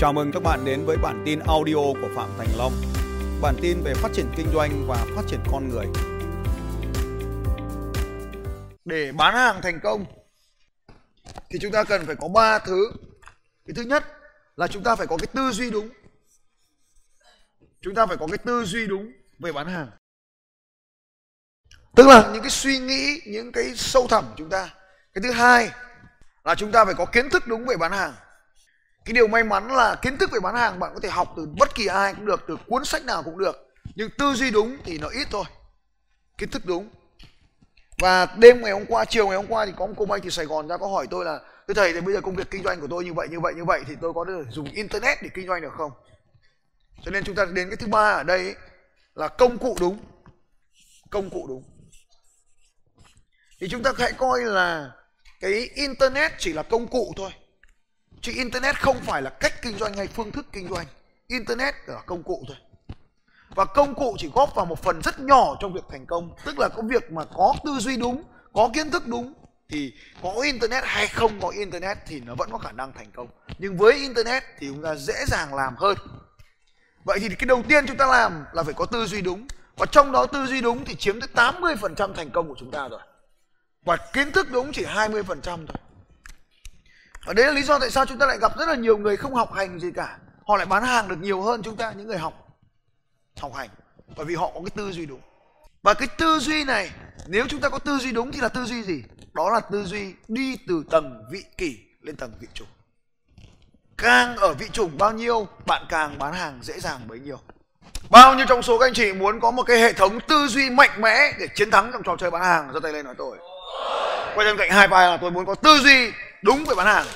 Chào mừng các bạn đến với bản tin audio của Phạm Thành Long. Bản tin về phát triển kinh doanh và phát triển con người. Để bán hàng thành công thì chúng ta cần phải có ba thứ. Cái thứ nhất là chúng ta phải có cái tư duy đúng. Chúng ta phải có cái tư duy đúng về bán hàng. Tức là những cái suy nghĩ, những cái sâu thẳm của chúng ta. Cái thứ hai là chúng ta phải có kiến thức đúng về bán hàng cái điều may mắn là kiến thức về bán hàng bạn có thể học từ bất kỳ ai cũng được, từ cuốn sách nào cũng được. Nhưng tư duy đúng thì nó ít thôi. Kiến thức đúng. Và đêm ngày hôm qua, chiều ngày hôm qua thì có một cô bay từ sài gòn ra có hỏi tôi là, thưa thầy thì bây giờ công việc kinh doanh của tôi như vậy như vậy như vậy thì tôi có thể dùng internet để kinh doanh được không? Cho nên chúng ta đến cái thứ ba ở đây là công cụ đúng. Công cụ đúng. Thì chúng ta hãy coi là cái internet chỉ là công cụ thôi chứ internet không phải là cách kinh doanh hay phương thức kinh doanh. Internet là công cụ thôi. Và công cụ chỉ góp vào một phần rất nhỏ trong việc thành công. Tức là có việc mà có tư duy đúng, có kiến thức đúng, thì có internet hay không có internet thì nó vẫn có khả năng thành công. Nhưng với internet thì chúng ta dễ dàng làm hơn. Vậy thì cái đầu tiên chúng ta làm là phải có tư duy đúng. Và trong đó tư duy đúng thì chiếm tới 80% thành công của chúng ta rồi. Và kiến thức đúng chỉ 20% thôi và đấy là lý do tại sao chúng ta lại gặp rất là nhiều người không học hành gì cả. Họ lại bán hàng được nhiều hơn chúng ta, những người học học hành. Bởi vì họ có cái tư duy đúng. Và cái tư duy này, nếu chúng ta có tư duy đúng thì là tư duy gì? Đó là tư duy đi từ tầng vị kỷ lên tầng vị chủng càng ở vị chủng bao nhiêu, bạn càng bán hàng dễ dàng bấy nhiêu. Bao nhiêu trong số các anh chị muốn có một cái hệ thống tư duy mạnh mẽ để chiến thắng trong trò chơi bán hàng? Giơ tay lên nói tôi. Quay bên cạnh hai vai là tôi muốn có tư duy đúng về bán hàng.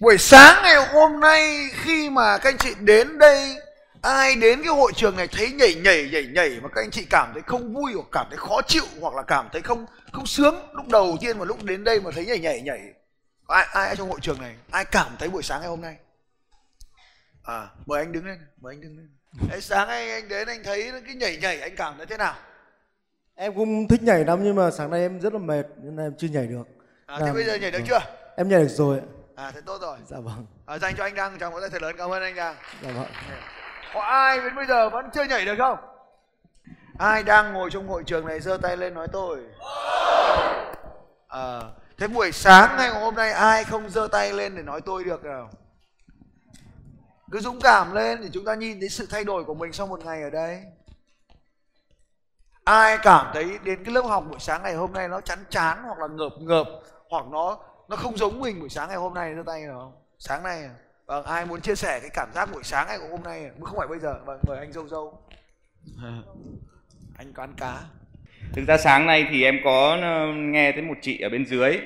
Buổi sáng ngày hôm nay khi mà các anh chị đến đây ai đến cái hội trường này thấy nhảy nhảy nhảy nhảy mà các anh chị cảm thấy không vui hoặc cảm thấy khó chịu hoặc là cảm thấy không không sướng lúc đầu tiên mà lúc đến đây mà thấy nhảy nhảy nhảy. Ai ai trong hội trường này ai cảm thấy buổi sáng ngày hôm nay? À mời anh đứng lên mời anh đứng lên. Đấy, sáng anh anh đến anh thấy cái nhảy nhảy anh cảm thấy thế nào? Em cũng thích nhảy lắm nhưng mà sáng nay em rất là mệt nên là em chưa nhảy được. à, thế Làm- bây giờ nhảy được vâng. chưa Em nhảy được rồi. à thế tốt rồi Dạ vâng. à, dành cho anh đăng chào một tay thật lớn cảm ơn anh đăng Dạ vâng. có ai đến bây giờ vẫn chưa nhảy được không ai đang ngồi trong hội trường này giơ tay lên nói tôi à, thế buổi sáng ngày hôm nay ai không giơ tay lên để nói tôi được nào cứ dũng cảm lên để chúng ta nhìn thấy sự thay đổi của mình sau một ngày ở đây ai cảm thấy đến cái lớp học buổi sáng ngày hôm nay nó chán chán hoặc là ngợp ngợp hoặc nó nó không giống mình buổi sáng ngày hôm nay giơ tay không sáng nay à? vâng ai muốn chia sẻ cái cảm giác buổi sáng ngày hôm nay à? không phải bây giờ vâng mời anh dâu dâu anh có ăn cá Thực ra sáng nay thì em có ờ, nghe thấy một chị ở bên dưới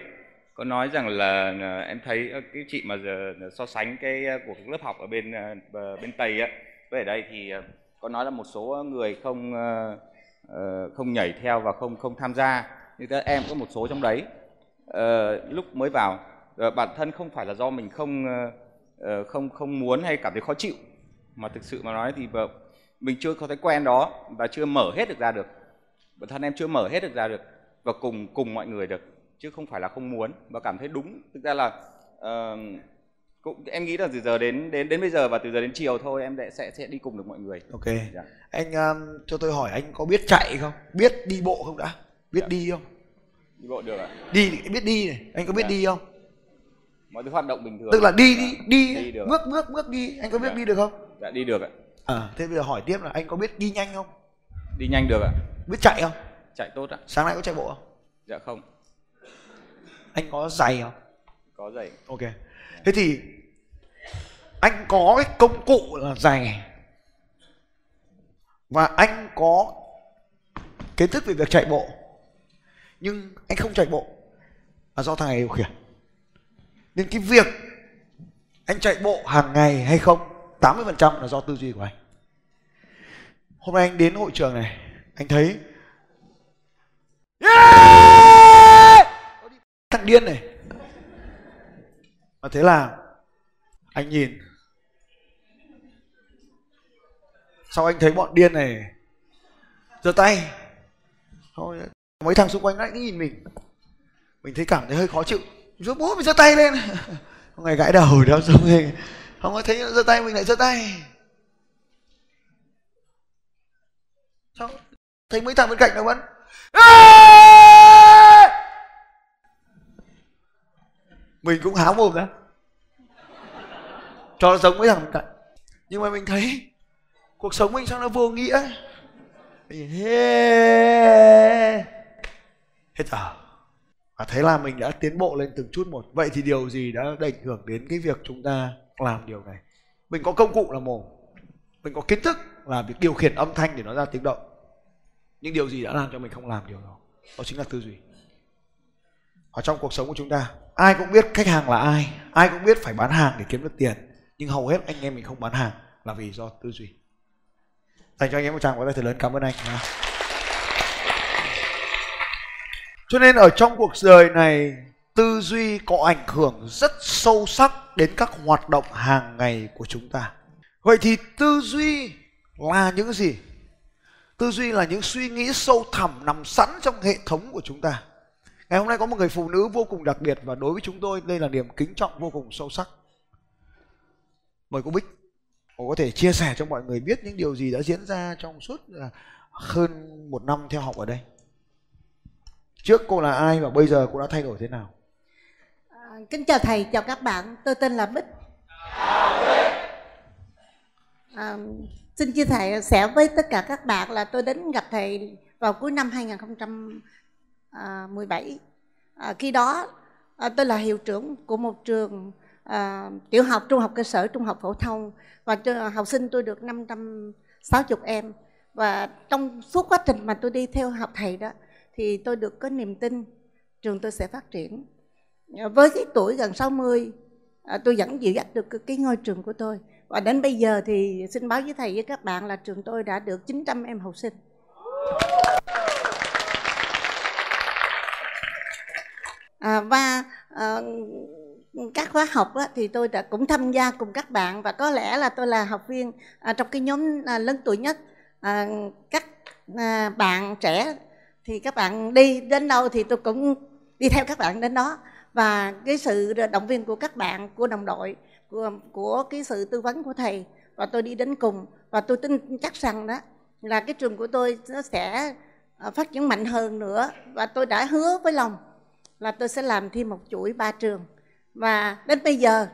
có nói rằng là ờ, em thấy ờ, cái chị mà giờ so sánh cái của các lớp học ở bên bên Tây á với ở đây thì có nói là một số người không Ờ, không nhảy theo và không không tham gia. Như các em có một số trong đấy. Uh, lúc mới vào uh, bản thân không phải là do mình không uh, không không muốn hay cảm thấy khó chịu. Mà thực sự mà nói thì vợ- mình chưa có thói quen đó và chưa mở hết được ra được. Bản thân em chưa mở hết được ra được và cùng cùng mọi người được chứ không phải là không muốn. Và cảm thấy đúng. Thực ra là uh, cũng em nghĩ là từ giờ đến đến đến bây giờ và từ giờ đến chiều thôi em sẽ sẽ sẽ đi cùng được mọi người. Ok. Dạ. anh um, cho tôi hỏi anh có biết chạy không? Biết đi bộ không đã? Biết Dạ. đi không? Đi bộ được ạ. Đi biết đi này. Anh có biết Dạ. đi không? Mọi thứ hoạt động bình thường. Tức là đi đi đi, Đi được. bước bước bước đi. Anh có biết Dạ. đi được không? Dạ đi được ạ. À thế bây giờ hỏi tiếp là anh có biết đi nhanh không? Đi nhanh được ạ. Biết chạy không? Chạy tốt ạ. Sáng nay có chạy bộ không? Dạ không. Anh có giày không? Có giày. Ok thế thì anh có cái công cụ là giày và anh có kiến thức về việc chạy bộ. Nhưng anh không chạy bộ. Là do thằng này điều khiển. Nên cái việc anh chạy bộ hàng ngày hay không 80% là do tư duy của anh. Hôm nay anh đến hội trường này, anh thấy. Yeah! thằng điên này và thế là, anh nhìn. Sau anh thấy bọn điên này, giơ tay. Thôi, mấy thằng xung quanh lại nhìn mình. Mình thấy cảm thấy hơi khó chịu. Rồi bố mình giơ tay lên. Không ngày gãi đầu đó xong rồi không có thấy giơ tay, mình lại giơ tay. Xong, thấy mấy thằng bên cạnh nó vẫn. Mình cũng háo mồm ra cho nó giống mấy thằng cạnh nhưng mà mình thấy cuộc sống mình sao nó vô nghĩa. Hết giờ. Và thế là mình đã tiến bộ lên từng chút một. Vậy thì điều gì đã ảnh hưởng đến cái việc chúng ta làm điều này? Mình có công cụ là mồm mình có kiến thức là việc điều khiển âm thanh để nó ra tiếng động. Nhưng điều gì đã làm cho mình không làm điều đó? Đó chính là tư duy ở trong cuộc sống của chúng ta, ai cũng biết khách hàng là ai ai cũng biết phải bán hàng để kiếm được tiền. Nhưng hầu hết anh em mình không bán hàng là vì do tư duy. Dành cho anh em một tràng có tay thật lớn, cảm ơn anh. Cho nên ở trong cuộc đời này, tư duy có ảnh hưởng rất sâu sắc đến các hoạt động hàng ngày của chúng ta. Vậy thì tư duy là những gì? Tư duy là những suy nghĩ sâu thẳm nằm sẵn trong hệ thống của chúng ta ngày hôm nay có một người phụ nữ vô cùng đặc biệt và đối với chúng tôi đây là niềm kính trọng vô cùng sâu sắc. Mời cô bích cô có thể chia sẻ cho mọi người biết những điều gì đã diễn ra trong suốt à, hơn một năm theo học ở đây. Trước cô là ai và bây giờ cô đã thay đổi thế nào? À, kính chào thầy chào các bạn. Tôi tên là bích. À, xin chia sẻ sẻ với tất cả các bạn là tôi đến gặp thầy vào cuối năm 2017 À, à, khi đó à, tôi là hiệu trưởng của một trường à, tiểu học trung học cơ sở trung học phổ thông. Và học sinh tôi được 560 em. Và trong suốt quá trình mà tôi đi theo học thầy đó thì tôi được có niềm tin trường tôi sẽ phát triển. À, với cái tuổi gần 60 à, tôi vẫn giữ dắt được cái ngôi trường của tôi. Và đến bây giờ thì xin báo với thầy với các bạn là trường tôi đã được 900 em học sinh. À, và à, các khóa học á, thì tôi đã cũng tham gia cùng các bạn và có lẽ là tôi là học viên à, trong cái nhóm à, lớn tuổi nhất. À, các à, bạn trẻ thì các bạn đi đến đâu thì tôi cũng đi theo các bạn đến đó. Và cái sự động viên của các bạn của đồng đội của, của cái sự tư vấn của thầy và tôi đi đến cùng. Và tôi tin chắc rằng đó là cái trường của tôi nó sẽ à, phát triển mạnh hơn nữa. Và tôi đã hứa với lòng là tôi sẽ làm thêm một chuỗi ba trường. Và đến bây giờ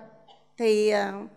thì uh,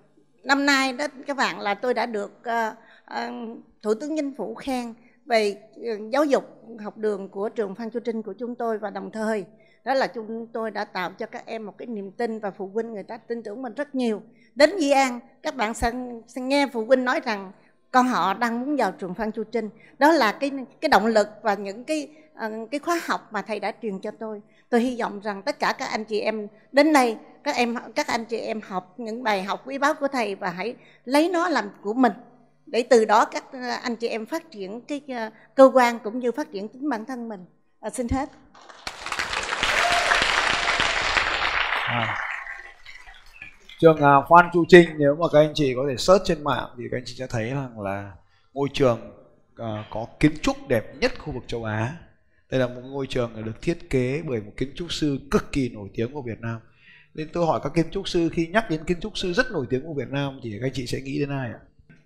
năm nay đó các bạn là tôi đã được uh, uh, thủ tướng chính phủ khen về uh, giáo dục học đường của trường Phan Chu Trinh của chúng tôi và đồng thời đó là chúng tôi đã tạo cho các em một cái niềm tin và phụ huynh người ta tin tưởng mình rất nhiều. Đến Di An các bạn sẽ, sẽ nghe phụ huynh nói rằng con họ đang muốn vào trường Phan Chu Trinh. Đó là cái cái động lực và những cái uh, cái khóa học mà thầy đã truyền cho tôi tôi hy vọng rằng tất cả các anh chị em đến đây các em các anh chị em học những bài học quý báu của thầy và hãy lấy nó làm của mình. Để từ đó các ờ, anh chị em phát triển cái ờ, cơ quan cũng như phát triển chính bản thân mình. À, xin hết. À. trường à, Phan Chu Trinh nếu mà các anh chị có thể search trên mạng thì các anh chị sẽ thấy rằng là ngôi trường có kiến trúc đẹp nhất khu vực châu Á đây là một ngôi trường được thiết kế bởi một kiến trúc sư cực kỳ nổi tiếng của Việt Nam. Nên tôi hỏi các kiến trúc sư, khi nhắc đến kiến trúc sư rất nổi tiếng của Việt Nam thì các anh chị sẽ nghĩ đến ai ạ?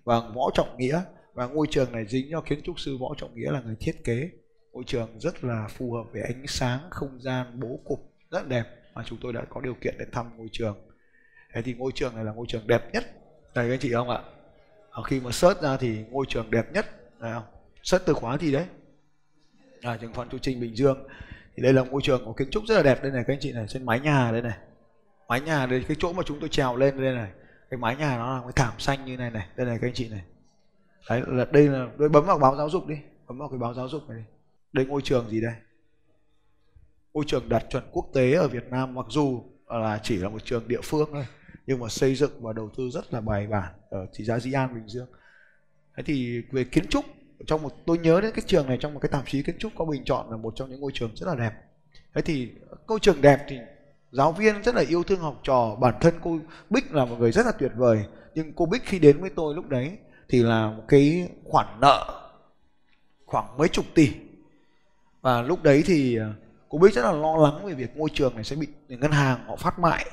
Và võ trọng nghĩa. Và ngôi trường này dính cho kiến trúc sư võ trọng nghĩa là người thiết kế. Ngôi trường rất là phù hợp với ánh sáng, không gian, bố cục rất đẹp mà chúng tôi đã có điều kiện để thăm ngôi trường. Thế thì ngôi trường này là ngôi trường đẹp nhất. Đây các anh chị không ạ? Khi mà search ra thì ngôi trường đẹp nhất này không? Search từ khóa gì đấy à, trường Phan Chu Trinh Bình Dương. Thì đây là ngôi trường có kiến trúc rất là đẹp đây này các anh chị này trên mái nhà đây này. Mái nhà đây cái chỗ mà chúng tôi trèo lên đây này cái mái nhà nó là cái thảm xanh như này này đây này các anh chị này. Đấy là đây là tôi bấm vào báo giáo dục đi bấm vào cái báo giáo dục này đi. Đây ngôi trường gì đây? Ngôi trường đạt chuẩn quốc tế ở Việt Nam mặc dù là chỉ là một trường địa phương thôi nhưng mà xây dựng và đầu tư rất là bài bản ở thị xã Dĩ An Bình Dương. Thế thì về kiến trúc trong một tôi nhớ đến cái trường này trong một cái tạp chí kiến trúc có bình chọn là một trong những ngôi trường rất là đẹp. Thế thì ngôi trường đẹp thì giáo viên rất là yêu thương học trò, bản thân cô Bích là một người rất là tuyệt vời. Nhưng cô Bích khi đến với tôi lúc đấy thì là một cái khoản nợ khoảng mấy chục tỷ. Và lúc đấy thì à, cô Bích rất là lo lắng về việc ngôi trường này sẽ bị ngân hàng họ phát mại.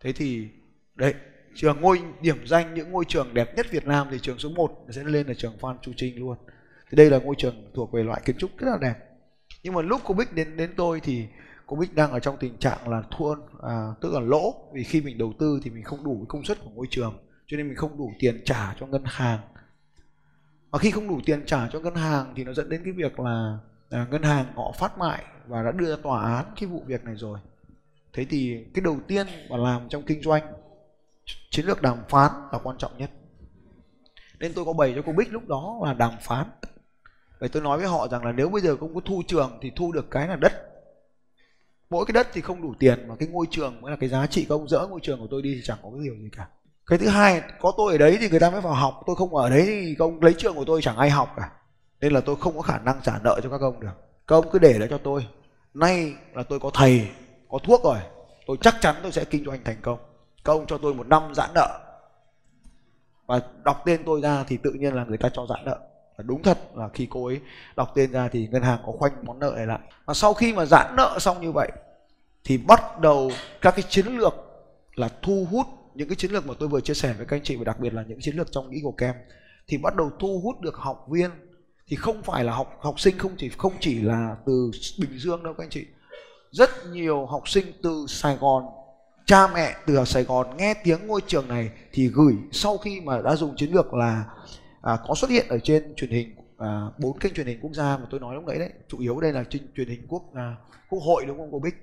Thế thì, đấy trường ngôi điểm danh những ngôi trường đẹp nhất Việt Nam thì trường số 1 sẽ lên là trường Phan Chu Trinh luôn. Thì đây là ngôi trường thuộc về loại kiến trúc rất là đẹp. Nhưng mà lúc cô Bích đến đến tôi thì cô Bích đang ở trong tình trạng là thua à, tức là lỗ. Vì khi mình đầu tư thì mình không đủ công suất của ngôi trường cho nên mình không đủ tiền trả cho ngân hàng. Và khi không đủ tiền trả cho ngân hàng thì nó dẫn đến cái việc là à, ngân hàng họ phát mại và đã đưa ra tòa án cái vụ việc này rồi. Thế thì cái đầu tiên mà làm trong kinh doanh chiến lược đàm phán là quan trọng nhất. Nên tôi có bày cho cô Bích lúc đó là đàm phán. Vậy tôi nói với họ rằng là nếu bây giờ không có thu trường thì thu được cái là đất. Mỗi cái đất thì không đủ tiền mà cái ngôi trường mới là cái giá trị công dỡ ngôi trường của tôi đi thì chẳng có cái điều gì cả. Cái thứ hai, có tôi ở đấy thì người ta mới vào học, tôi không ở đấy thì công lấy trường của tôi chẳng ai học cả. Nên là tôi không có khả năng trả nợ cho các ông được. Các ông cứ để lại cho tôi. Nay là tôi có thầy, có thuốc rồi, tôi chắc chắn tôi sẽ kinh doanh thành công các ông cho tôi một năm giãn nợ. Và đọc tên tôi ra thì tự nhiên là người ta cho giãn nợ. Và đúng thật là khi cô ấy đọc tên ra thì ngân hàng có khoanh món nợ này lại. Và sau khi mà giãn nợ xong như vậy, thì bắt đầu các cái chiến lược là thu hút những cái chiến lược mà tôi vừa chia sẻ với các anh chị và đặc biệt là những chiến lược trong Eagle Camp, thì bắt đầu thu hút được học viên. Thì không phải là học học sinh không chỉ không chỉ là từ Bình Dương đâu các anh chị. Rất nhiều học sinh từ Sài Gòn cha mẹ từ Sài Gòn nghe tiếng ngôi trường này thì gửi sau khi mà đã dùng chiến lược là à, có xuất hiện ở trên truyền hình à, bốn à, kênh truyền hình quốc gia mà tôi nói lúc nãy đấy. Chủ yếu đây là trên truyền hình quốc à, quốc hội đúng không cô Bích?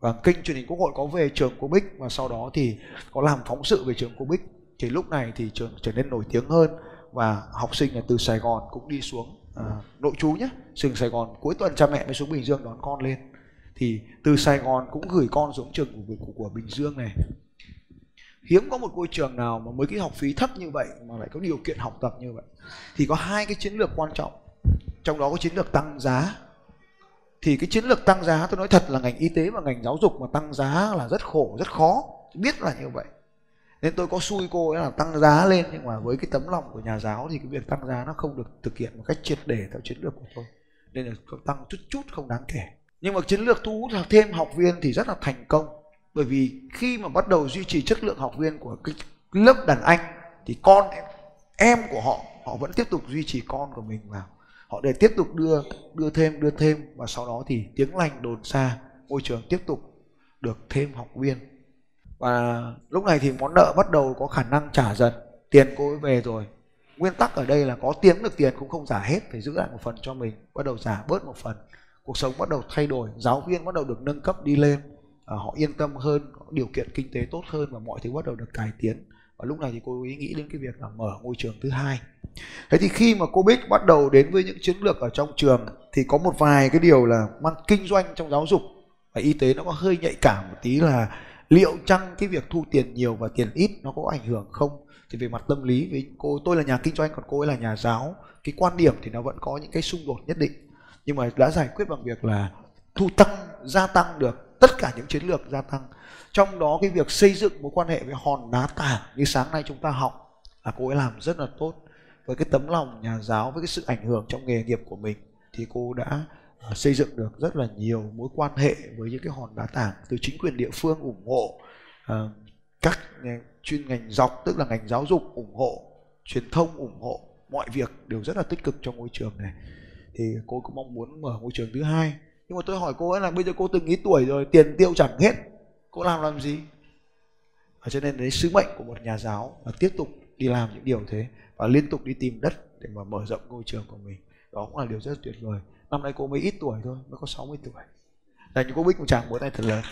Và kênh truyền hình quốc hội có về trường cô Bích và sau đó thì có làm phóng sự về trường cô Bích. Thì lúc này thì trường trở nên nổi tiếng hơn và học sinh là từ Sài Gòn cũng đi xuống à, nội trú nhé. Trường Sài Gòn cuối tuần cha mẹ mới xuống Bình Dương đón con lên thì từ Sài Gòn cũng gửi con xuống trường của, của, của Bình Dương này. Hiếm có một ngôi trường nào mà mới cái học phí thấp như vậy mà lại có điều kiện học tập như vậy. Thì có hai cái chiến lược quan trọng trong đó có chiến lược tăng giá. Thì cái chiến lược tăng giá tôi nói thật là ngành y tế và ngành giáo dục mà tăng giá là rất khổ rất khó biết là như vậy. Nên tôi có xui cô ấy là tăng giá lên nhưng mà với cái tấm lòng của nhà giáo thì cái việc tăng giá nó không được thực hiện một cách triệt để theo chiến lược của tôi. Nên là tăng chút chút không đáng kể nhưng mà chiến lược thu hút thêm học viên thì rất là thành công. Bởi vì khi mà bắt đầu duy trì chất lượng học viên của cái lớp đàn anh thì con em, em của họ họ vẫn tiếp tục duy trì con của mình vào. Họ để tiếp tục đưa đưa thêm đưa thêm và sau đó thì tiếng lành đồn xa môi trường tiếp tục được thêm học viên. Và lúc này thì món nợ bắt đầu có khả năng trả dần tiền cô ấy về rồi. Nguyên tắc ở đây là có tiếng được tiền cũng không trả hết phải giữ lại một phần cho mình bắt đầu trả bớt một phần cuộc sống bắt đầu thay đổi giáo viên bắt đầu được nâng cấp đi lên à, họ yên tâm hơn điều kiện kinh tế tốt hơn và mọi thứ bắt đầu được cải tiến. Và lúc này thì cô ấy nghĩ đến cái việc là mở ngôi trường thứ hai. Thế thì khi mà cô Bích bắt đầu đến với những chiến lược ở trong trường thì có một vài cái điều là mang kinh doanh trong giáo dục và y tế nó có hơi nhạy cảm một tí là liệu chăng cái việc thu tiền nhiều và tiền ít nó có ảnh hưởng không? Thì về mặt tâm lý với cô tôi là nhà kinh doanh còn cô ấy là nhà giáo cái quan điểm thì nó vẫn có những cái xung đột nhất định nhưng mà đã giải quyết bằng việc là thu tăng gia tăng được tất cả những chiến lược gia tăng. Trong đó cái việc xây dựng mối quan hệ với hòn đá tảng như sáng nay chúng ta học là cô ấy làm rất là tốt. Với cái tấm lòng nhà giáo với cái sự ảnh hưởng trong nghề nghiệp của mình thì cô đã ờ, xây dựng được rất là nhiều mối quan hệ với những cái hòn đá tảng từ chính quyền địa phương ủng hộ uh, các chuyên ngành dọc tức là ngành giáo dục ủng hộ truyền thông ủng hộ. Mọi việc đều rất là tích cực trong môi trường này thì cô cũng mong muốn mở môi trường thứ hai. Nhưng mà tôi hỏi cô ấy là bây giờ cô từng ý tuổi rồi, tiền tiêu chẳng hết, cô làm làm gì? Và cho nên đấy, sứ mệnh của một nhà giáo là tiếp tục đi làm những điều thế và liên tục đi tìm đất để mà mở rộng ngôi trường của mình. Đó cũng là điều rất tuyệt vời. Năm nay cô mới ít tuổi thôi, mới có 60 tuổi. Là những cô Bích một chàng vỗ tay thật lớn.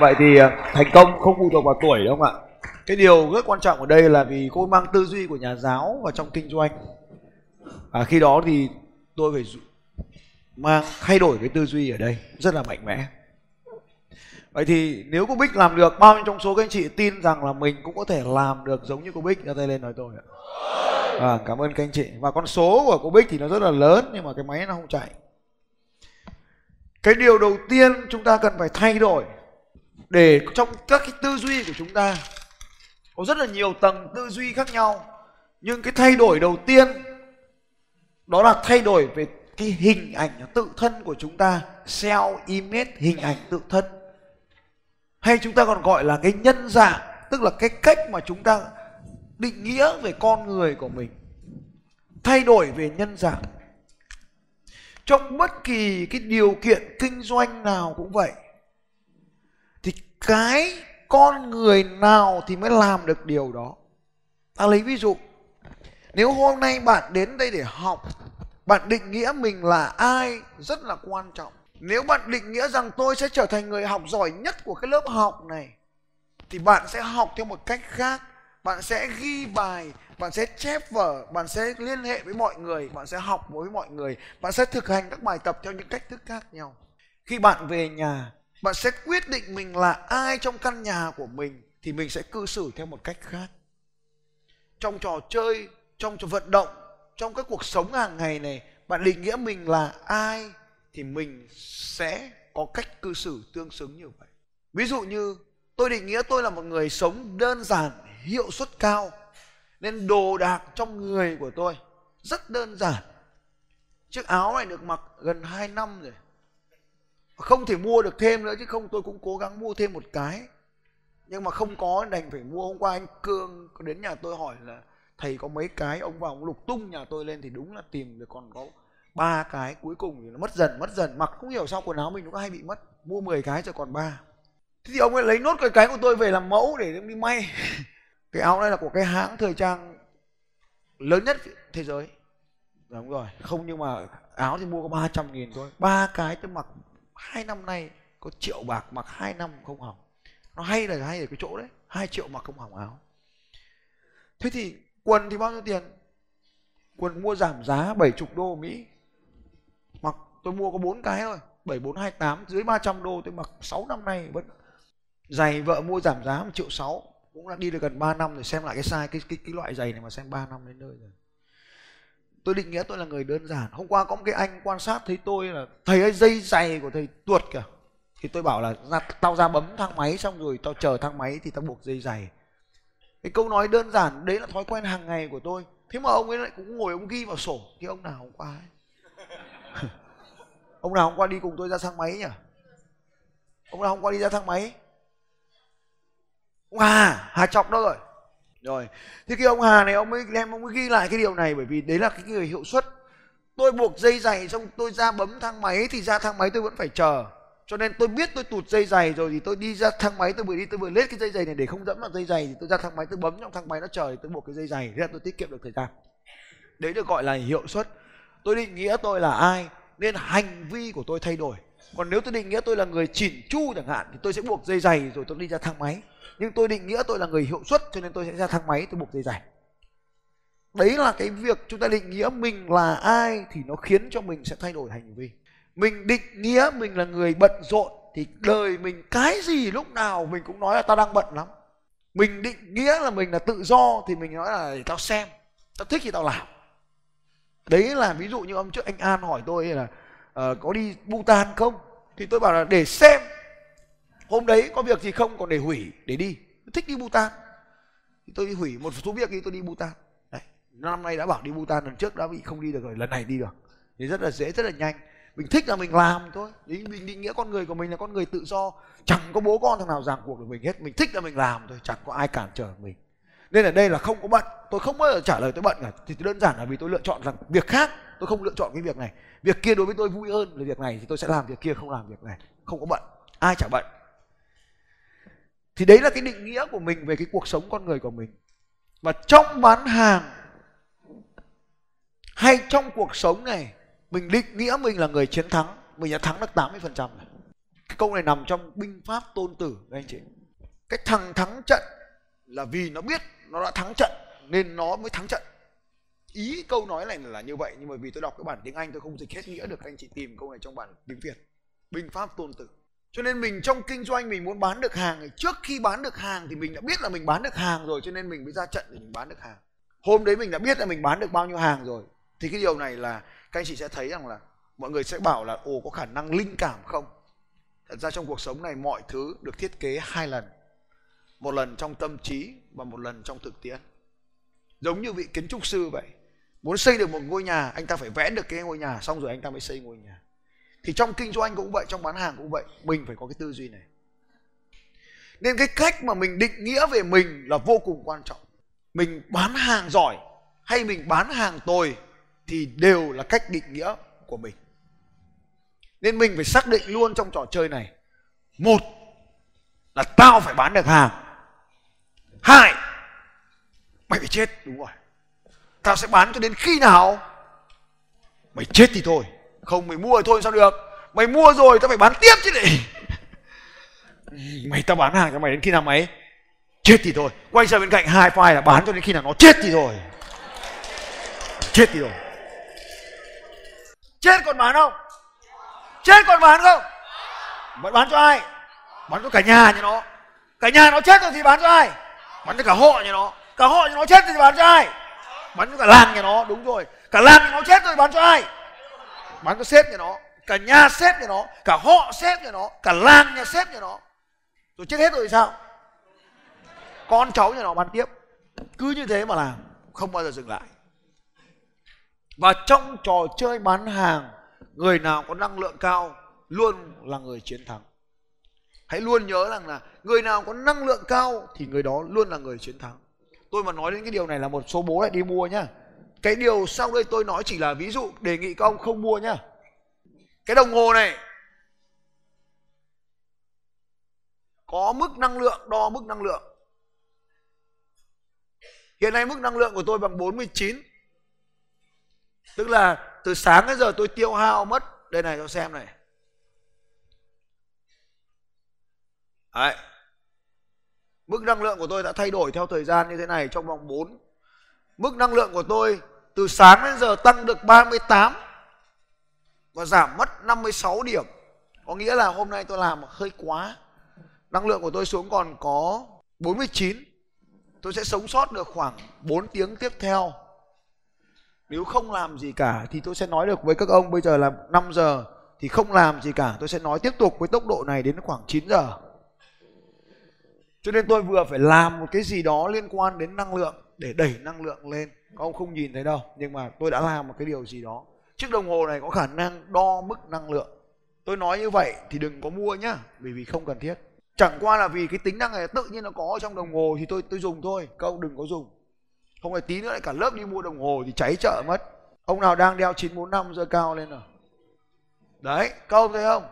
Vậy thì à, thành công không phụ thuộc vào tuổi đâu không ạ cái điều rất quan trọng ở đây là vì cô mang tư duy của nhà giáo vào trong kinh doanh. Và khi đó thì tôi phải mang thay đổi cái tư duy ở đây. Rất là mạnh mẽ. Vậy thì nếu cô bích làm được bao nhiêu trong số các anh chị tin rằng là mình cũng có thể làm được giống như cô bích? Ra tay lên nói tôi ạ. À, cảm ơn các anh chị. Và con số của cô bích thì nó rất là lớn nhưng mà cái máy nó không chạy. Cái điều đầu tiên chúng ta cần phải thay đổi để trong các cái tư duy của chúng ta có rất là nhiều tầng tư duy khác nhau. Nhưng cái thay đổi đầu tiên, đó là thay đổi về cái hình ảnh tự thân của chúng ta self image, hình ảnh tự thân. Hay chúng ta còn gọi là cái nhân dạng, tức là cái cách mà chúng ta định nghĩa về con người của mình. Thay đổi về nhân dạng. Trong bất kỳ cái điều kiện kinh doanh nào cũng vậy, thì cái con người nào thì mới làm được điều đó? Ta lấy ví dụ, nếu hôm nay bạn đến đây để học, bạn định nghĩa mình là ai rất là quan trọng. Nếu bạn định nghĩa rằng tôi sẽ trở thành người học giỏi nhất của cái lớp học này, thì bạn sẽ học theo một cách khác. Bạn sẽ ghi bài, bạn sẽ chép vở, bạn sẽ liên hệ với mọi người, bạn sẽ học với mọi người, bạn sẽ thực hành các bài tập theo những cách thức khác nhau. Khi bạn về nhà bạn sẽ quyết định mình là ai trong căn nhà của mình thì mình sẽ cư xử theo một cách khác. Trong trò chơi, trong trò vận động, trong các cuộc sống hàng ngày này, bạn định nghĩa mình là ai thì mình sẽ có cách cư xử tương xứng như vậy. Ví dụ như, tôi định nghĩa tôi là một người sống đơn giản, hiệu suất cao, nên đồ đạc trong người của tôi rất đơn giản. Chiếc áo này được mặc gần 2 năm rồi không thể mua được thêm nữa chứ không, tôi cũng cố gắng mua thêm một cái. Nhưng mà không có, đành phải mua. Hôm qua anh cương đến nhà tôi hỏi là, thầy có mấy cái? Ông vào ông lục tung nhà tôi lên thì đúng là tìm được còn có ba cái cuối cùng thì nó mất dần mất dần. Mặc không hiểu sao quần áo mình nó hay bị mất. Mua 10 cái cho còn ba. Thế thì ông ấy lấy nốt cái cái của tôi về làm mẫu để đi may. Cái áo này là của cái hãng thời trang lớn nhất thế giới. Đúng rồi. Không, nhưng mà áo thì mua có 300 nghìn thôi. Ba cái tôi mặc hai năm nay có triệu bạc mặc hai năm không hỏng. Nó hay là hay ở cái chỗ đấy, hai triệu mặc không hỏng áo. Thế thì quần thì bao nhiêu tiền? Quần mua giảm giá 70 đô Mỹ. Mặc, tôi mua có bốn cái thôi 7428 dưới 300 đô tôi mặc 6 năm nay vẫn. Giày vợ mua giảm giá 1 triệu 6 cũng đã đi được gần 3 năm rồi, xem lại cái size, cái cái cái loại giày này mà xem 3 năm đến nơi rồi tôi định nghĩa tôi là người đơn giản. Hôm qua có một cái anh quan sát thấy tôi là thầy ơi dây giày của thầy tuột kìa. Thì tôi bảo là ra, tao ra bấm thang máy xong rồi tao chờ thang máy thì tao buộc dây giày cái câu nói đơn giản đấy là thói quen hàng ngày của tôi. Thế mà ông ấy lại cũng ngồi ông ghi vào sổ. Cái ông nào hôm qua ấy? Ông nào hôm qua đi cùng tôi ra thang máy nhỉ? Ông nào hôm qua đi ra thang máy? Ông hà hà chọc đâu rồi? Rồi. Thì cái ông hà này, ông ấy đem, ông ấy ghi lại cái điều này bởi vì đấy là cái người hiệu suất. Tôi buộc dây giày xong tôi ra bấm thang máy thì ra thang máy tôi vẫn phải chờ. Cho nên tôi biết tôi tụt dây giày rồi thì tôi đi ra thang máy, tôi vừa đi tôi vừa lết cái dây giày này để không dẫm vào dây giày thì tôi ra thang máy, tôi bấm trong thang máy nó chờ thì tôi buộc cái dây giày. Thế là tôi tiết kiệm được thời gian. Đấy được gọi là hiệu suất. Tôi định nghĩa tôi là ai nên hành vi của tôi thay đổi. Còn nếu tôi định nghĩa tôi là người chỉn chu chẳng hạn thì tôi sẽ buộc dây giày rồi tôi đi ra thang máy nhưng tôi định nghĩa tôi là người hiệu suất cho nên tôi sẽ ra thang máy tôi buộc dây dài đấy là cái việc chúng ta định nghĩa mình là ai thì nó khiến cho mình sẽ thay đổi hành vi. Mình định nghĩa mình là người bận rộn thì đời mình cái gì lúc nào mình cũng nói là tao đang bận lắm. Mình định nghĩa là mình là tự do thì mình nói là để tao xem tao thích thì tao làm. Đấy là ví dụ như hôm trước anh an hỏi tôi là uh, có đi Bhutan không? Thì tôi bảo là để xem hôm đấy có việc gì không còn để hủy để đi. Thích đi Bhutan. Thì tôi đi hủy một số việc thì tôi đi Bhutan. Đấy năm nay đã bảo đi Bhutan lần trước đã bị không đi được rồi lần này đi được. Thì rất là dễ rất là nhanh. Mình thích là mình làm thôi. Mình, mình định nghĩa con người của mình là con người tự do. Chẳng có bố con thằng nào ràng buộc được mình hết. Mình thích là mình làm thôi chẳng có ai cản trở mình. Nên ở đây là không có bận. Tôi không bao giờ trả lời tôi bận cả. Thì đơn giản là vì tôi lựa chọn rằng việc khác tôi không lựa chọn cái việc này. Việc kia đối với tôi vui hơn là việc này thì tôi sẽ làm việc kia không làm việc này. Không có bận. Ai chả bận thì đấy là cái định nghĩa của mình về cái cuộc sống con người của mình. Và trong bán hàng hay trong cuộc sống này, mình định nghĩa mình là người chiến thắng, mình đã thắng được 80% này cái câu này nằm trong binh pháp tôn tử các anh chị. Cái thằng thắng trận là vì nó biết nó đã thắng trận nên nó mới thắng trận. Ý câu nói này là như vậy, nhưng mà vì tôi đọc cái bản tiếng anh tôi không dịch hết nghĩa được anh chị tìm câu này trong bản tiếng việt. Binh pháp tôn tử cho nên mình trong kinh doanh mình muốn bán được hàng thì trước khi bán được hàng thì mình đã biết là mình bán được hàng rồi, cho nên mình mới ra trận để mình bán được hàng. Hôm đấy mình đã biết là mình bán được bao nhiêu hàng rồi. Thì cái điều này là, các anh chị sẽ thấy rằng là mọi người sẽ bảo là, ồ, có khả năng linh cảm không? Thật ra trong cuộc sống này mọi thứ được thiết kế hai lần. Một lần trong tâm trí và một lần trong thực tiễn. Giống như vị kiến trúc sư vậy. Muốn xây được một ngôi nhà, anh ta phải vẽ được cái ngôi nhà, xong rồi anh ta mới xây ngôi nhà thì trong kinh doanh cũng vậy, trong bán hàng cũng vậy, mình phải có cái tư duy này. Nên cái cách mà mình định nghĩa về mình là vô cùng quan trọng. Mình bán hàng giỏi hay mình bán hàng tồi thì đều là cách định nghĩa của mình. Nên mình phải xác định luôn trong trò chơi này. Một là tao phải bán được hàng. Hai, mày phải chết. Đúng rồi. Tao sẽ bán cho đến khi nào? Mày chết thì thôi không mày mua thì thôi sao được? Mày mua rồi tao phải bán tiếp chứ này. Mày tao bán hàng cho mày đến khi nào mày? Chết thì thôi. Quay sang bên cạnh hai file là bán cho đến khi nào nó chết thì thôi. Chết thì thôi. Chết còn bán không? Chết còn bán không? Vẫn bán cho ai? Bán cho cả nhà như nó. Cả nhà nó chết rồi thì bán cho ai? Bán cho cả họ như nó. Cả họ như nó chết rồi thì bán cho ai? Bán cho cả làng nhà nó đúng rồi. Cả làng nhà nó chết rồi thì bán cho ai bán cho sếp nhà nó cả nhà sếp nhà nó cả họ sếp nhà nó cả làng nhà sếp nhà nó rồi chết hết rồi thì sao? Con cháu nhà nó bán tiếp. Cứ như thế mà làm, không bao giờ dừng lại. Và trong trò chơi bán hàng, người nào có năng lượng cao luôn là người chiến thắng. Hãy luôn nhớ rằng là người nào có năng lượng cao thì người đó luôn là người chiến thắng. Tôi mà nói đến cái điều này là một số bố lại đi mua nhá cái điều sau đây tôi nói chỉ là ví dụ, đề nghị các ông không mua nhá cái đồng hồ này, có mức năng lượng, đo mức năng lượng hiện nay mức năng lượng của tôi bằng 49 tức là từ sáng đến giờ tôi tiêu hao mất đây này, cho xem này Đấy. Mức năng lượng của tôi đã thay đổi theo thời gian như thế này trong vòng 4. Mức năng lượng của tôi từ sáng đến giờ tăng được 38 và giảm mất 56 điểm. Có nghĩa là hôm nay tôi làm hơi quá. Năng lượng của tôi xuống còn có 49. Tôi sẽ sống sót được khoảng 4 tiếng tiếp theo. Nếu không làm gì cả thì tôi sẽ nói được với các ông bây giờ là 5 giờ thì không làm gì cả tôi sẽ nói tiếp tục với tốc độ này đến khoảng 9 giờ cho nên tôi vừa phải làm một cái gì đó liên quan đến năng lượng để đẩy năng lượng lên. Các ông không nhìn thấy đâu, nhưng mà tôi đã làm một cái điều gì đó. Chiếc đồng hồ này có khả năng đo mức năng lượng. Tôi nói như vậy thì đừng có mua nhá, bởi vì không cần thiết. Chẳng qua là vì cái tính năng này tự nhiên nó có trong đồng hồ thì tôi tôi dùng thôi, các ông đừng có dùng. Không phải tí nữa lại cả lớp đi mua đồng hồ thì cháy chợ mất. Ông nào đang đeo 945 giờ cao lên nào. Đấy, các ông thấy không?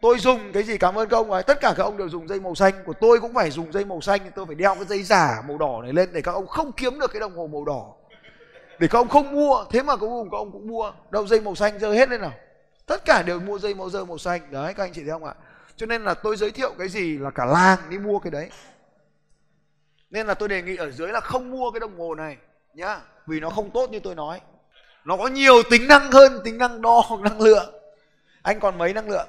Tôi dùng cái gì, cảm ơn các ông ấy tất cả các ông đều dùng dây màu xanh. Của tôi cũng phải dùng dây màu xanh. Tôi phải đeo cái dây giả màu đỏ này lên để các ông không kiếm được cái đồng hồ màu đỏ. Để các ông không mua. Thế mà cuối cùng các ông cũng mua. Đâu, dây màu xanh rơi hết lên nào. Tất cả đều mua dây màu dơ màu xanh. Đấy, các anh chị thấy không ạ? Cho nên là tôi giới thiệu cái gì là cả làng đi mua cái đấy. Nên là tôi đề nghị ở dưới là không mua cái đồng hồ này, nhá. Vì nó không tốt như tôi nói. Nó có nhiều tính năng hơn, tính năng đo năng lượng. Anh còn mấy năng lượng?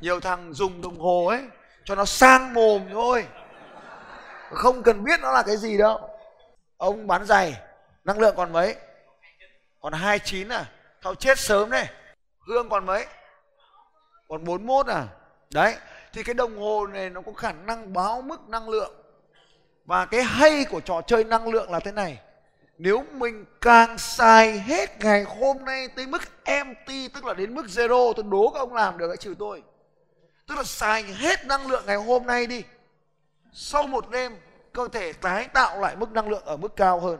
Nhiều thằng dùng đồng hồ ấy, cho nó sang mồm thôi. Không cần biết nó là cái gì đâu. Ông bán giày, năng lượng còn mấy? Còn 29 à? Thao chết sớm này hương còn mấy? Còn 41 à? Đấy, thì cái đồng hồ này nó có khả năng báo mức năng lượng. Và cái hay của trò chơi năng lượng là thế này. Nếu mình càng xài hết ngày hôm nay tới mức empty, tức là đến mức zero, tôi đố các ông làm được hãy trừ tôi tức là xài hết năng lượng ngày hôm nay đi. Sau một đêm, cơ thể tái tạo lại mức năng lượng ở mức cao hơn.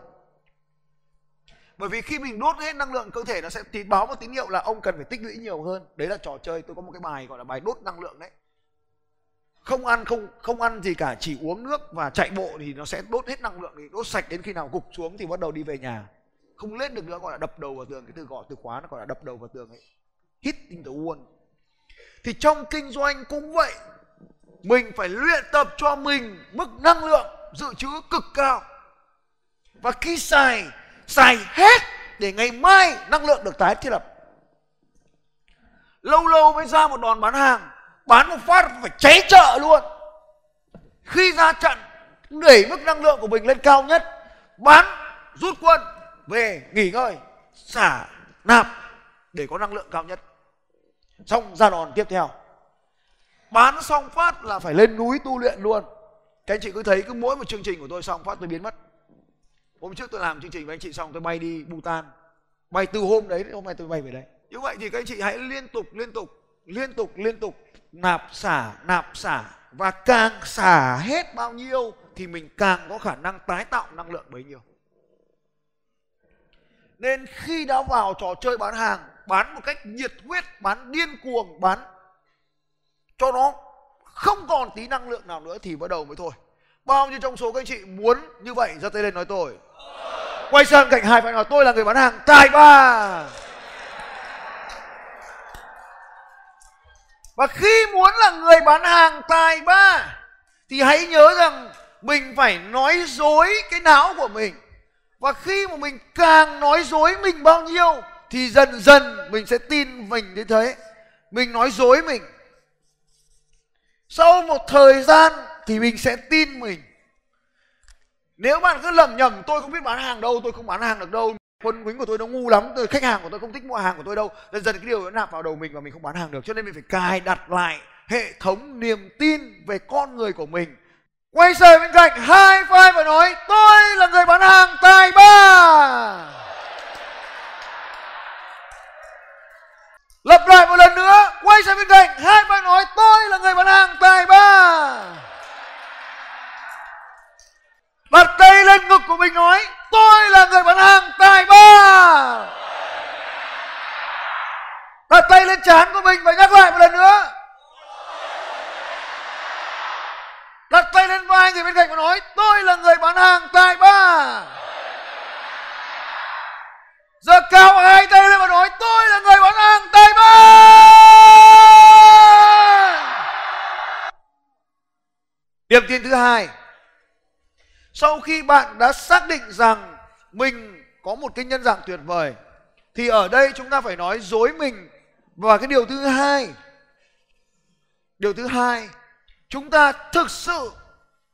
Bởi vì khi mình đốt hết năng lượng cơ thể nó sẽ tín báo một tín hiệu là ông cần phải tích lũy nhiều hơn. Đấy là trò chơi, tôi có một cái bài gọi là bài đốt năng lượng đấy. Không ăn, không không ăn gì cả, chỉ uống nước và chạy bộ thì nó sẽ đốt hết năng lượng thì đốt sạch đến khi nào gục xuống thì bắt đầu đi về nhà. Không lên được nữa, gọi là đập đầu vào tường. Cái từ gọi từ khóa nó gọi là đập đầu vào tường ấy. Hit into the wall thì trong kinh doanh cũng vậy. Mình phải luyện tập cho mình mức năng lượng dự trữ cực cao. Và khi xài xài hết để ngày mai năng lượng được tái thiết lập. Lâu lâu mới ra một đòn bán hàng, bán một phát phải cháy chợ luôn. Khi ra trận, đẩy mức năng lượng của mình lên cao nhất, bán, rút quân, về, nghỉ ngơi, xả nạp để có năng lượng cao nhất xong ra đòn tiếp theo. Bán xong phát là phải lên núi tu luyện luôn. Các anh chị cứ thấy, cứ mỗi một chương trình của tôi xong phát tôi biến mất. Hôm trước tôi làm chương trình với anh chị xong tôi bay đi Bhutan. Bay từ hôm đấy, hôm nay tôi bay về đây. Như vậy thì các anh chị hãy liên tục liên tục liên tục liên tục nạp xả nạp xả. Và càng xả hết bao nhiêu thì mình càng có khả năng tái tạo năng lượng bấy nhiêu nên khi đã vào trò chơi bán hàng, bán một cách nhiệt huyết, bán điên cuồng, bán cho nó không còn tí năng lượng nào nữa thì bắt đầu mới thôi. Bao nhiêu trong số các anh chị muốn như vậy? Giơ tay lên nói tôi. Quay sang cạnh hai phải nói, tôi là người bán hàng, tài ba. Và khi muốn là người bán hàng tài ba, thì hãy nhớ rằng mình phải nói dối cái não của mình và khi mà mình càng nói dối mình bao nhiêu, thì dần dần mình sẽ tin mình đến thế. Mình nói dối mình. Sau một thời gian thì mình sẽ tin mình. Nếu bạn cứ lầm nhầm tôi không biết bán hàng đâu, tôi không bán hàng được đâu. Quân quýnh của tôi nó ngu lắm, tôi khách hàng của tôi không thích mua hàng của tôi đâu. Dần dần cái điều nó nạp vào đầu mình và mình không bán hàng được. Cho nên mình phải cài đặt lại hệ thống niềm tin về con người của mình quay sang bên cạnh, hai vai và nói, tôi là người bán hàng tài ba. Lặp lại một lần nữa, quay sang bên cạnh hai vai nói tôi là người bán hàng tài ba đặt tay lên ngực của mình nói tôi là người bán hàng tài ba đặt tay lên trán của mình và nhắc lại một lần nữa đặt tay lên vai người bên cạnh và nói tôi là người bán hàng tại ba. Giờ cao hai tay lên và nói, tôi là người bán hàng tại ba. Điểm tin thứ hai, sau khi bạn đã xác định rằng mình có một cái nhân dạng tuyệt vời, thì ở đây chúng ta phải nói dối mình. Và cái điều thứ hai, điều thứ hai, chúng ta thực sự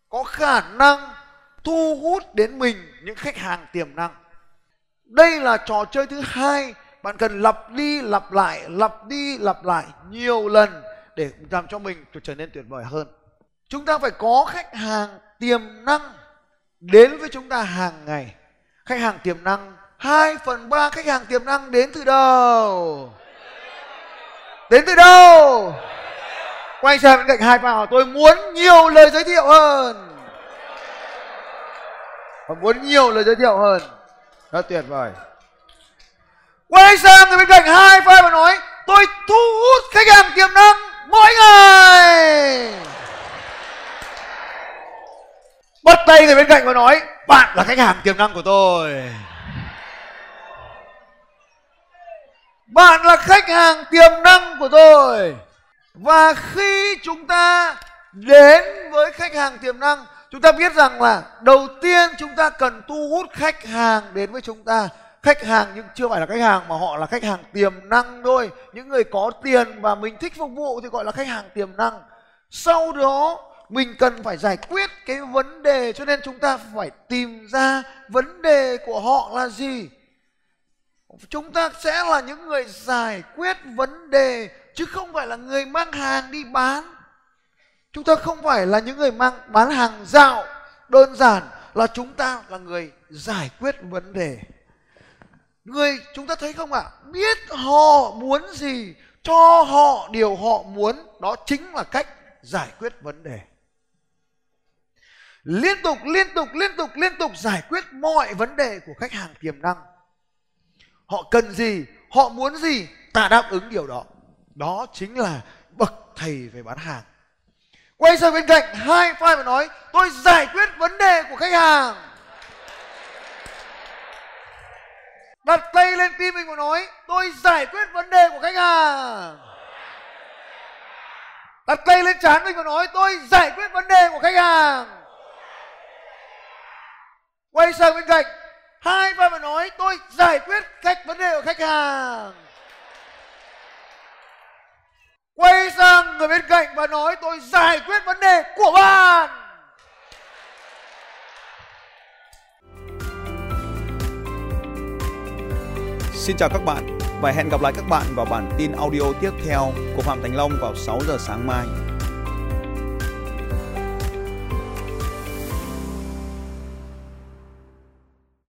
có khả năng thu hút đến mình những khách hàng tiềm năng. Đây là trò chơi thứ hai bạn cần lặp đi lặp lại, lặp đi lặp lại nhiều lần để làm cho mình trở nên tuyệt vời hơn. Chúng ta phải có khách hàng tiềm năng đến với chúng ta hàng ngày. Khách hàng tiềm năng 2 phần 3 khách hàng tiềm năng đến từ đâu? Đến từ đâu? Quay sang bên cạnh hai vào tôi muốn nhiều lời giới thiệu hơn và muốn nhiều lời giới thiệu hơn. Rất tuyệt vời. Quay sang người bên cạnh hai vai và nói, tôi thu hút khách hàng tiềm năng mỗi ngày. Bắt tay người bên cạnh và nói, bạn là khách hàng tiềm năng của tôi. Bạn là khách hàng tiềm năng của tôi. Và khi chúng ta đến với khách hàng tiềm năng chúng ta biết rằng là đầu tiên chúng ta cần thu hút khách hàng đến với chúng ta. Khách hàng nhưng chưa phải là khách hàng mà họ là khách hàng tiềm năng thôi. Những người có tiền và mình thích phục vụ thì gọi là khách hàng tiềm năng. Sau đó, mình cần phải giải quyết cái vấn đề cho nên chúng ta phải tìm ra vấn đề của họ là gì. Chúng ta sẽ là những người giải quyết vấn đề chứ không phải là người mang hàng đi bán chúng ta không phải là những người mang, bán hàng dạo, đơn giản là chúng ta là người giải quyết vấn đề. Người chúng ta thấy không ạ? À? biết họ muốn gì, cho họ điều họ muốn, đó chính là cách giải quyết vấn đề. Liên tục liên tục liên tục liên tục giải quyết mọi vấn đề của khách hàng tiềm năng. Họ cần gì, họ muốn gì, ta đáp ứng điều đó. Đó chính là bậc thầy về bán hàng quay sang bên cạnh, hai file và nói, tôi giải quyết vấn đề của khách hàng. Đặt tay lên tim mình và nói, tôi giải quyết vấn đề của khách hàng. Đặt tay lên trán mình và nói, tôi giải quyết vấn đề của khách hàng. Quay sang bên cạnh, hai vai và nói, tôi giải quyết cách vấn đề của khách hàng quay sang người bên cạnh và nói, tôi giải quyết vấn đề của bạn Xin chào các bạn và hẹn gặp lại các bạn vào bản tin audio tiếp theo của Phạm Thành Long vào 6 giờ sáng mai.